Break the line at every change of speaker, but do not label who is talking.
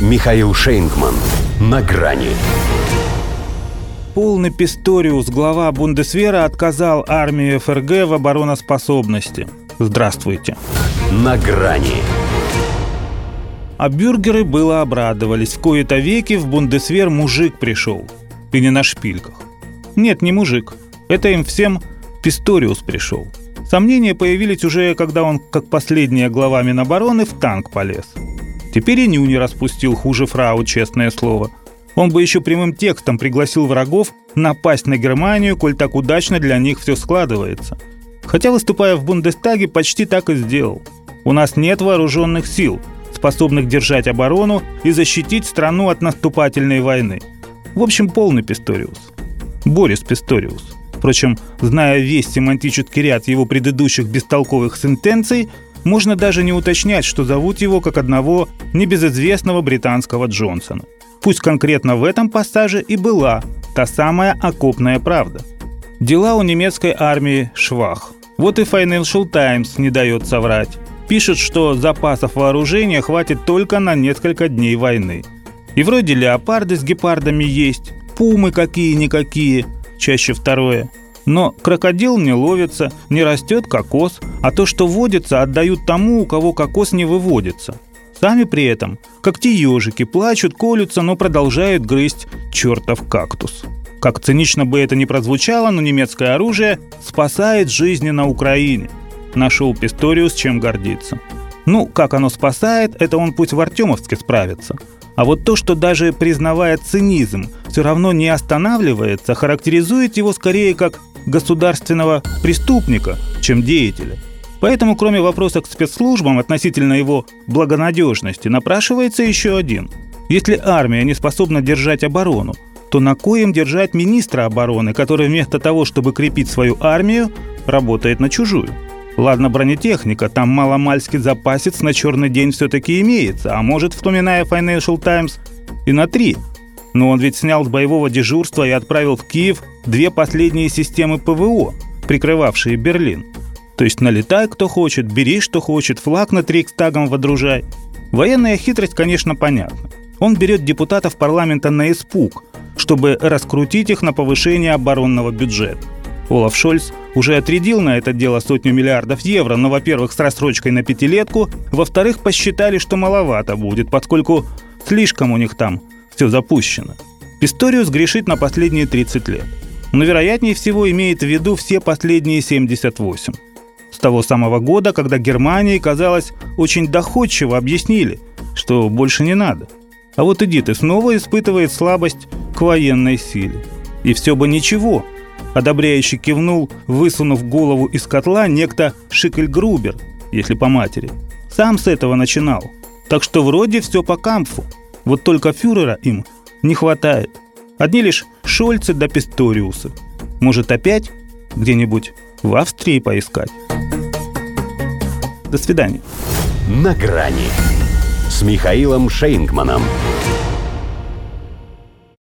Михаил Шейнгман. На грани.
Полный Писториус, глава Бундесвера, отказал армии ФРГ в обороноспособности. Здравствуйте.
На грани.
А бюргеры было обрадовались. В кои-то веки в Бундесвер мужик пришел. И не на шпильках. Нет, не мужик. Это им всем Писториус пришел. Сомнения появились уже, когда он, как последняя глава Минобороны, в танк полез. Теперь и Нюни распустил хуже фрау, честное слово. Он бы еще прямым текстом пригласил врагов напасть на Германию, коль так удачно для них все складывается. Хотя, выступая в Бундестаге, почти так и сделал. У нас нет вооруженных сил, способных держать оборону и защитить страну от наступательной войны. В общем, полный Писториус. Борис Писториус. Впрочем, зная весь семантический ряд его предыдущих бестолковых сентенций, можно даже не уточнять, что зовут его как одного небезызвестного британского Джонсона. Пусть конкретно в этом пассаже и была та самая окопная правда. Дела у немецкой армии швах. Вот и Financial Times не дает соврать. Пишет, что запасов вооружения хватит только на несколько дней войны. И вроде леопарды с гепардами есть, пумы какие-никакие, чаще второе. Но крокодил не ловится, не растет кокос, а то, что водится, отдают тому, у кого кокос не выводится. Сами при этом, как те ежики, плачут, колются, но продолжают грызть чертов кактус. Как цинично бы это ни прозвучало, но немецкое оружие спасает жизни на Украине – нашел Писториус чем гордиться. Ну, как оно спасает, это он пусть в Артемовске справится. А вот то, что даже признавая цинизм, все равно не останавливается, характеризует его скорее как государственного преступника, чем деятеля. Поэтому, кроме вопроса к спецслужбам относительно его благонадежности, напрашивается еще один. Если армия не способна держать оборону, то на коем держать министра обороны, который вместо того, чтобы крепить свою армию, работает на чужую? Ладно, бронетехника, там маломальский запасец на черный день все-таки имеется, а может, вспоминая Financial Times, и на три. Но он ведь снял с боевого дежурства и отправил в Киев две последние системы ПВО, прикрывавшие Берлин. То есть налетай, кто хочет, бери, что хочет, флаг над Рейхстагом водружай. Военная хитрость, конечно, понятна. Он берет депутатов парламента на испуг, чтобы раскрутить их на повышение оборонного бюджета. Олаф Шольц уже отрядил на это дело сотню миллиардов евро, но, во-первых, с рассрочкой на пятилетку, во-вторых, посчитали, что маловато будет, поскольку слишком у них там все запущено. Писториус грешит на последние 30 лет. Но, вероятнее всего, имеет в виду все последние 78. С того самого года, когда Германии, казалось, очень доходчиво объяснили, что больше не надо. А вот Эдит и снова испытывает слабость к военной силе. И все бы ничего – Одобряюще кивнул, высунув голову из котла некто Шикель Грубер, если по матери. Сам с этого начинал. Так что вроде все по кампфу. Вот только фюрера им не хватает. Одни лишь Шольцы да Писториусы. Может опять где-нибудь в Австрии поискать? До свидания.
На грани с Михаилом Шейнгманом.